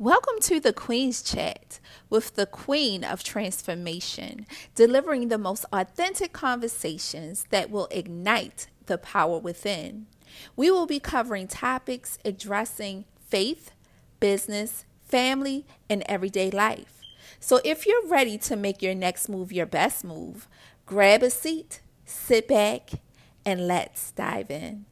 Welcome to the Queen's Chat with the Queen of Transformation, delivering the most authentic conversations that will ignite the power within. We will be covering topics addressing faith, business, family, and everyday life. So if you're ready to make your next move your best move, grab a seat, sit back, and let's dive in.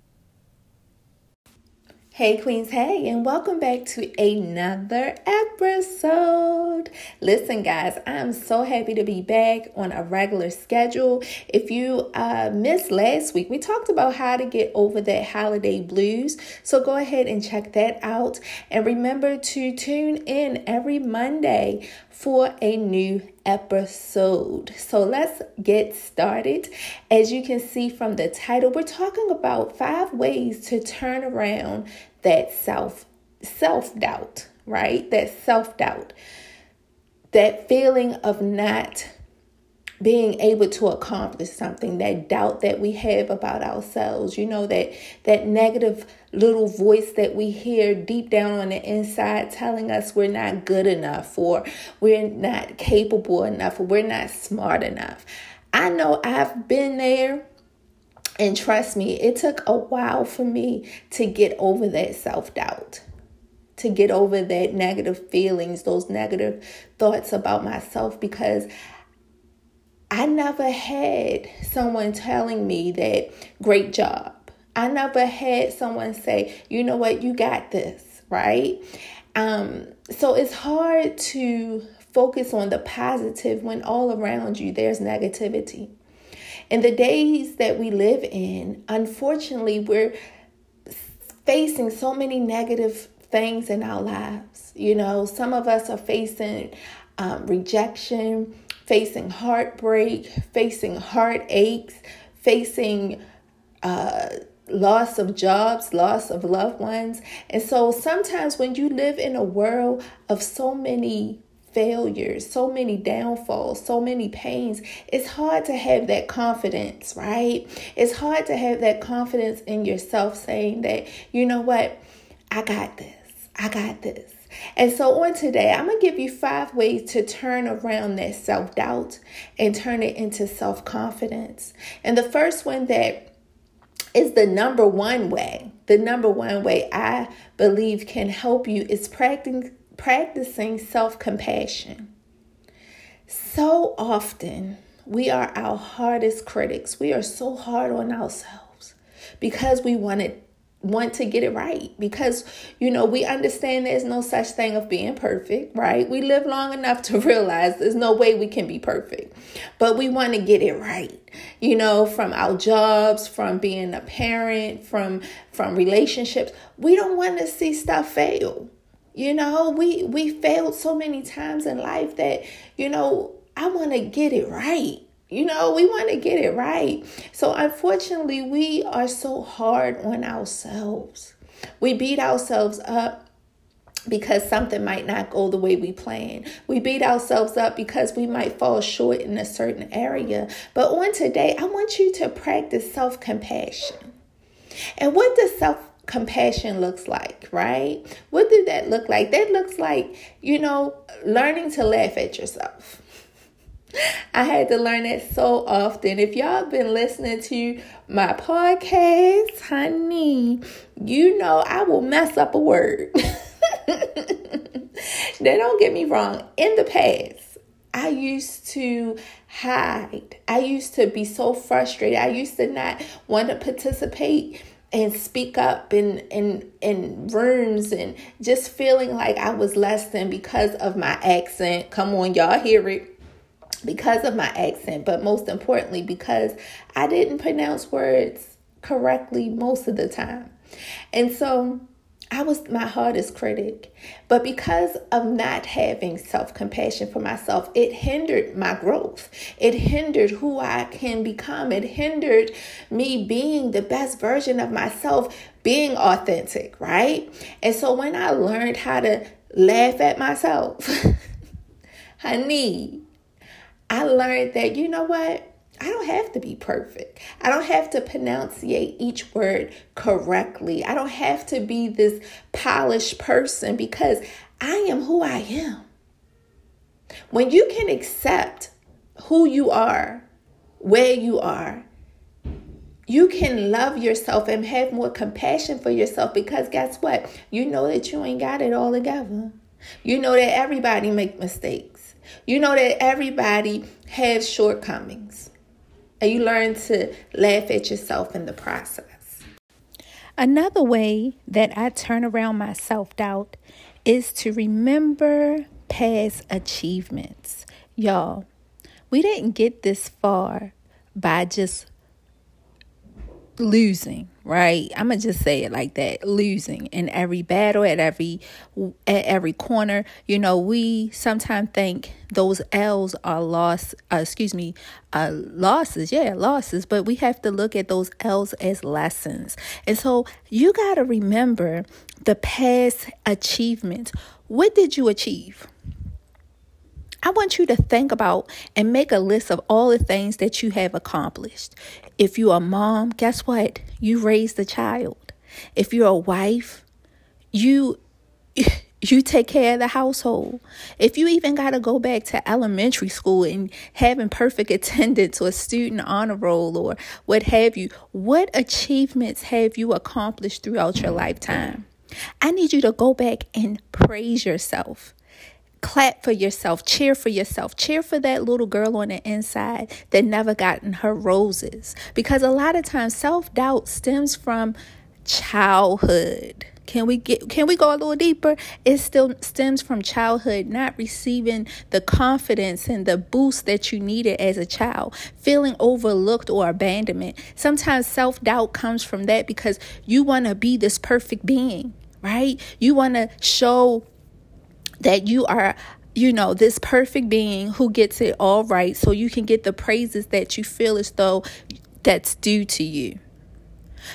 Hey, Queens, hey, and welcome back to another episode. Listen, guys, I'm so happy to be back on a regular schedule. If you uh, missed last week, we talked about how to get over that holiday blues. So go ahead and check that out. And remember to tune in every Monday for a new episode. So let's get started. As you can see from the title, we're talking about five ways to turn around that self self-doubt, right? That self-doubt. That feeling of not being able to accomplish something that doubt that we have about ourselves you know that that negative little voice that we hear deep down on the inside telling us we're not good enough or we're not capable enough or we're not smart enough. I know i've been there and trust me it took a while for me to get over that self-doubt to get over that negative feelings those negative thoughts about myself because I never had someone telling me that great job. I never had someone say, you know what, you got this, right? Um, so it's hard to focus on the positive when all around you there's negativity. In the days that we live in, unfortunately, we're facing so many negative things in our lives. You know, some of us are facing um, rejection facing heartbreak, facing heartaches, facing uh, loss of jobs, loss of loved ones. And so sometimes when you live in a world of so many failures, so many downfalls, so many pains, it's hard to have that confidence, right? It's hard to have that confidence in yourself saying that, you know what, I got this. I got this. And so, on today, I'm going to give you five ways to turn around that self doubt and turn it into self confidence. And the first one that is the number one way, the number one way I believe can help you is practicing, practicing self compassion. So often, we are our hardest critics. We are so hard on ourselves because we want it want to get it right because you know we understand there's no such thing of being perfect right? We live long enough to realize there's no way we can be perfect but we want to get it right you know from our jobs from being a parent from from relationships. We don't want to see stuff fail you know? We we failed so many times in life that you know i want to get it right you know, we want to get it right. So, unfortunately, we are so hard on ourselves. We beat ourselves up because something might not go the way we plan. We beat ourselves up because we might fall short in a certain area. But on today, I want you to practice self compassion. And what does self compassion looks like, right? What did that look like? That looks like, you know, learning to laugh at yourself I had to learn that so often. If y'all been listening to my podcast, honey, you know I will mess up a word. now, don't get me wrong. In the past, I used to hide. I used to be so frustrated. I used to not want to participate and speak up in in in rooms and just feeling like I was less than because of my accent. Come on, y'all hear it because of my accent, but most importantly, because I didn't pronounce words correctly most of the time. And so I was my hardest critic. But because of not having self compassion for myself, it hindered my growth. It hindered who I can become. It hindered me being the best version of myself, being authentic, right? And so when I learned how to laugh at myself, honey, I learned that, you know what? I don't have to be perfect. I don't have to pronunciate each word correctly. I don't have to be this polished person because I am who I am. When you can accept who you are, where you are, you can love yourself and have more compassion for yourself because guess what? You know that you ain't got it all together. You know that everybody make mistakes. You know that everybody has shortcomings. And you learn to laugh at yourself in the process. Another way that I turn around my self doubt is to remember past achievements. Y'all, we didn't get this far by just losing right? I'm gonna just say it like that losing in every battle at every at every corner. You know we sometimes think those l's are loss uh, excuse me uh, losses yeah losses but we have to look at those l's as lessons. And so you got to remember the past achievements. What did you achieve I want you to think about and make a list of all the things that you have accomplished. If you're a mom, guess what? You raised a child. If you're a wife, you you take care of the household. If you even got to go back to elementary school and having perfect attendance or student honor roll or what have you, what achievements have you accomplished throughout your lifetime? I need you to go back and praise yourself clap for yourself, cheer for yourself, cheer for that little girl on the inside that never gotten her roses. Because a lot of times self doubt stems from childhood. Can we get can we go a little deeper? It still stems from childhood, not receiving the confidence and the boost that you needed as a child, feeling overlooked or abandonment. Sometimes self-doubt comes from that because you want to be this perfect being, right? You want to show that you are you know, this perfect being who gets it all right so you can get the praises that you feel as though that's due to you.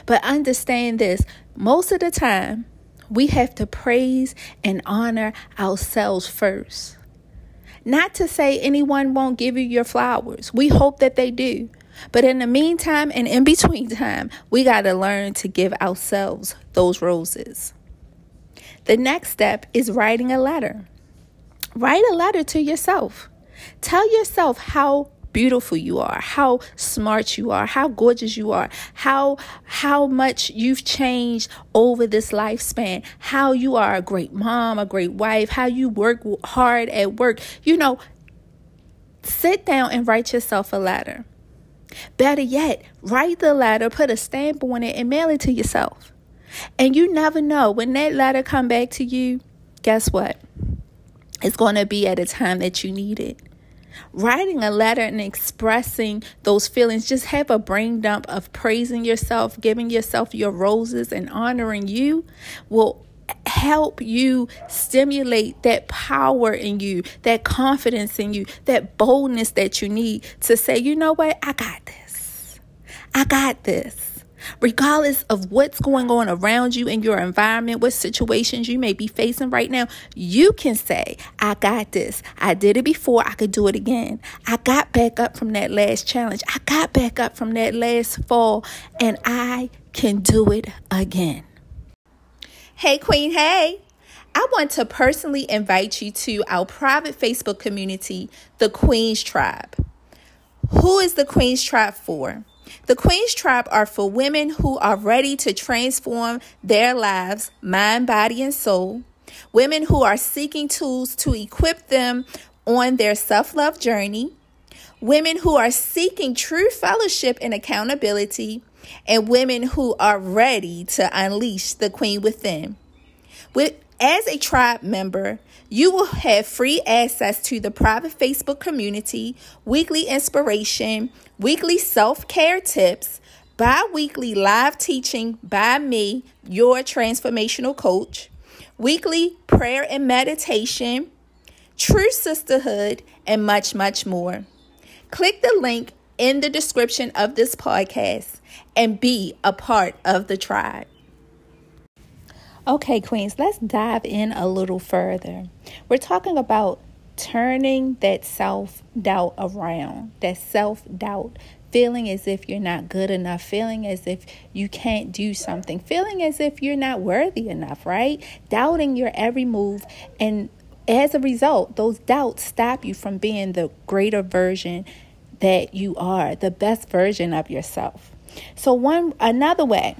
But understand this most of the time, we have to praise and honor ourselves first. Not to say anyone won't give you your flowers, we hope that they do. But in the meantime and in between time, we got to learn to give ourselves those roses. The next step is writing a letter. Write a letter to yourself. Tell yourself how beautiful you are, how smart you are, how gorgeous you are, how how much you've changed over this lifespan, how you are a great mom, a great wife, how you work hard at work. You know, sit down and write yourself a letter. Better yet, write the letter, put a stamp on it and mail it to yourself. And you never know when that letter come back to you, guess what? It's going to be at a time that you need it. Writing a letter and expressing those feelings, just have a brain dump of praising yourself, giving yourself your roses, and honoring you will help you stimulate that power in you, that confidence in you, that boldness that you need to say, you know what, I got this. I got this regardless of what's going on around you in your environment, what situations you may be facing right now, you can say, I got this. I did it before. I could do it again. I got back up from that last challenge. I got back up from that last fall, and I can do it again. Hey, Queen, hey. I want to personally invite you to our private Facebook community, the Queen's Tribe. Who is the Queen's Tribe for? The Queen's Tribe are for women who are ready to transform their lives, mind, body, and soul. Women who are seeking tools to equip them on their self love journey. Women who are seeking true fellowship and accountability. And women who are ready to unleash the Queen within. With, as a tribe member, you will have free access to the private Facebook community, weekly inspiration, weekly self care tips, bi weekly live teaching by me, your transformational coach, weekly prayer and meditation, true sisterhood, and much, much more. Click the link in the description of this podcast and be a part of the tribe. Okay, Queens, let's dive in a little further. We're talking about turning that self doubt around, that self doubt, feeling as if you're not good enough, feeling as if you can't do something, feeling as if you're not worthy enough, right? Doubting your every move. And as a result, those doubts stop you from being the greater version that you are, the best version of yourself. So, one another way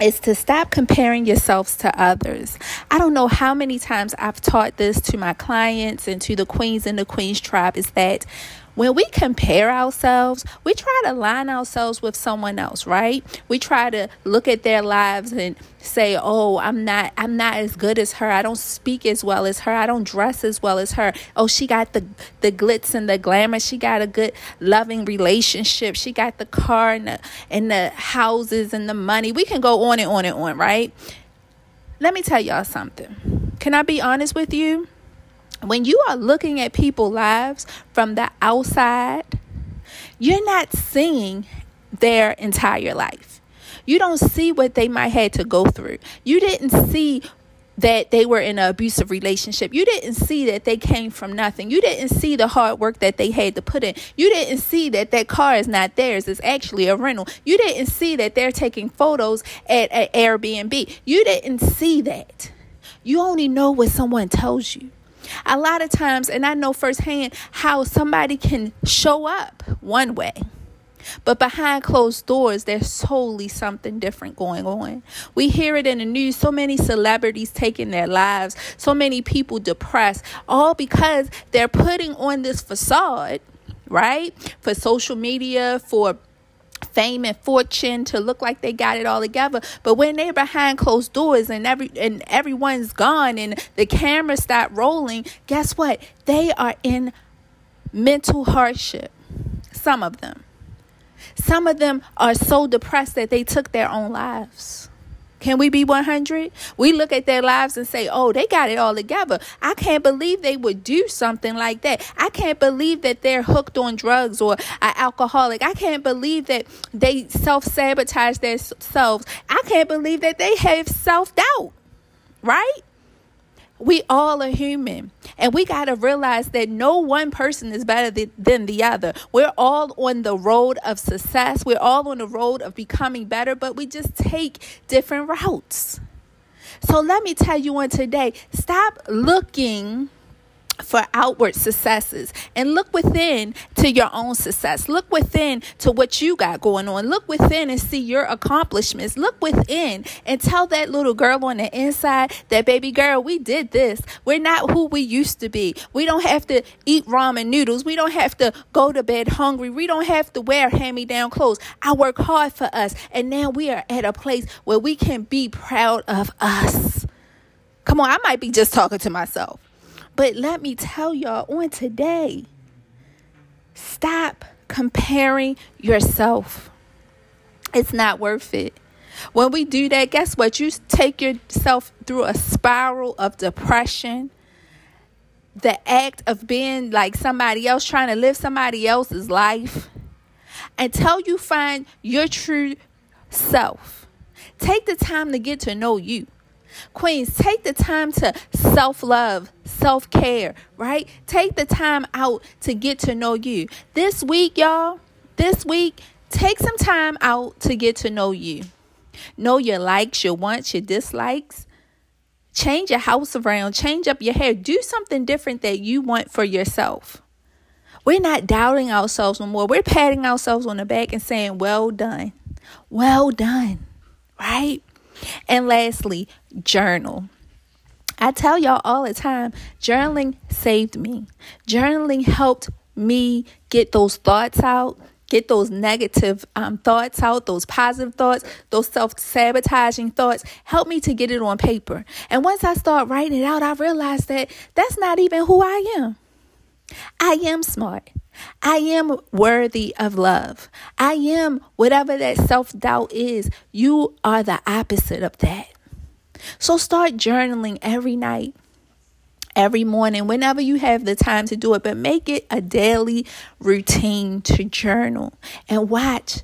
is to stop comparing yourselves to others. I don't know how many times I've taught this to my clients and to the queens in the queens tribe is that when we compare ourselves, we try to line ourselves with someone else, right? We try to look at their lives and say, "Oh, I'm not I'm not as good as her. I don't speak as well as her. I don't dress as well as her. Oh, she got the the glitz and the glamour. She got a good loving relationship. She got the car and the and the houses and the money. We can go on and on and on, right? Let me tell y'all something. Can I be honest with you? When you are looking at people's lives from the outside, you're not seeing their entire life. You don't see what they might have to go through. You didn't see that they were in an abusive relationship. You didn't see that they came from nothing. You didn't see the hard work that they had to put in. You didn't see that that car is not theirs, it's actually a rental. You didn't see that they're taking photos at, at Airbnb. You didn't see that. You only know what someone tells you. A lot of times, and I know firsthand how somebody can show up one way. But behind closed doors, there's totally something different going on. We hear it in the news so many celebrities taking their lives, so many people depressed, all because they're putting on this facade, right? For social media, for fame and fortune to look like they got it all together. But when they're behind closed doors and every and everyone's gone and the cameras stop rolling guess what? They are in mental hardship some of them. Some of them are so depressed that they took their own lives can we be 100? We look at their lives and say, oh, they got it all together. I can't believe they would do something like that. I can't believe that they're hooked on drugs or an alcoholic. I can't believe that they self sabotage themselves. I can't believe that they have self doubt, right? We all are human and we got to realize that no one person is better than the other. We're all on the road of success. We're all on the road of becoming better but we just take different routes. So let me tell you on today stop looking for outward successes and look within to your own success. Look within to what you got going on. Look within and see your accomplishments. Look within and tell that little girl on the inside that baby girl, we did this. We're not who we used to be. We don't have to eat ramen noodles. We don't have to go to bed hungry. We don't have to wear hand me down clothes. I work hard for us. And now we are at a place where we can be proud of us. Come on, I might be just talking to myself. But let me tell y'all on today stop comparing yourself. It's not worth it. When we do that, guess what? You take yourself through a spiral of depression. The act of being like somebody else, trying to live somebody else's life until you find your true self. Take the time to get to know you. Queens, take the time to self love, self care, right? Take the time out to get to know you. This week, y'all, this week, take some time out to get to know you. Know your likes, your wants, your dislikes. Change your house around, change up your hair, do something different that you want for yourself. We're not doubting ourselves no more. We're patting ourselves on the back and saying, Well done. Well done. Right? And lastly, journal. I tell y'all all the time, journaling saved me. Journaling helped me get those thoughts out, get those negative um, thoughts out, those positive thoughts, those self sabotaging thoughts. Help me to get it on paper. And once I start writing it out, I realized that that's not even who I am. I am smart. I am worthy of love. I am whatever that self doubt is. You are the opposite of that. So start journaling every night, every morning, whenever you have the time to do it, but make it a daily routine to journal and watch.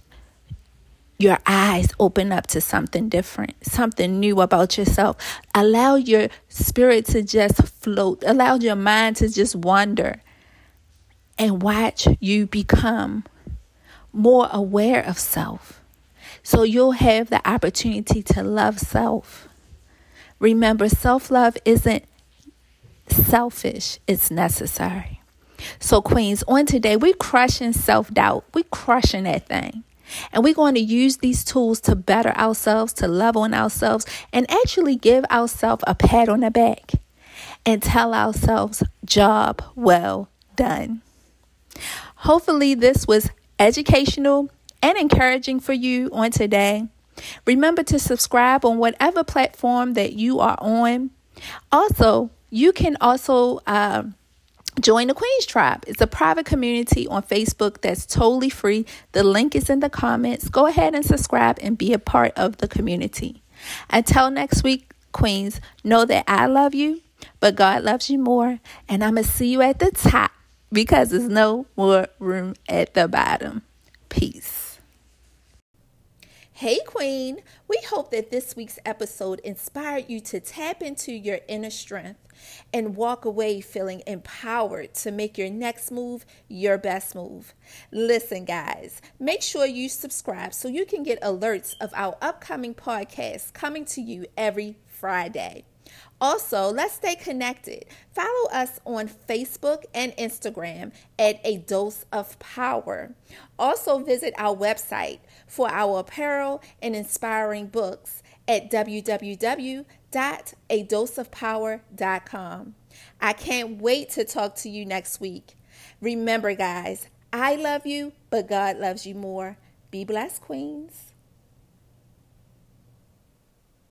your eyes open up to something different, something new about yourself. Allow your spirit to just float, allow your mind to just wander, and watch you become more aware of self. So you'll have the opportunity to love self. Remember, self love isn't selfish, it's necessary. So, Queens, on today, we're crushing self doubt. We're crushing that thing. And we're going to use these tools to better ourselves, to love on ourselves, and actually give ourselves a pat on the back and tell ourselves, job well done. Hopefully, this was educational and encouraging for you on today. Remember to subscribe on whatever platform that you are on. Also, you can also uh, join the Queens Tribe. It's a private community on Facebook that's totally free. The link is in the comments. Go ahead and subscribe and be a part of the community. Until next week, Queens, know that I love you, but God loves you more. And I'm going to see you at the top because there's no more room at the bottom. Peace. Hey, Queen. We hope that this week's episode inspired you to tap into your inner strength and walk away feeling empowered to make your next move your best move. Listen, guys, make sure you subscribe so you can get alerts of our upcoming podcasts coming to you every Friday. Also, let's stay connected. Follow us on Facebook and Instagram at A Dose of Power. Also, visit our website for our apparel and inspiring books at www.adoseofpower.com. I can't wait to talk to you next week. Remember, guys, I love you, but God loves you more. Be blessed, Queens.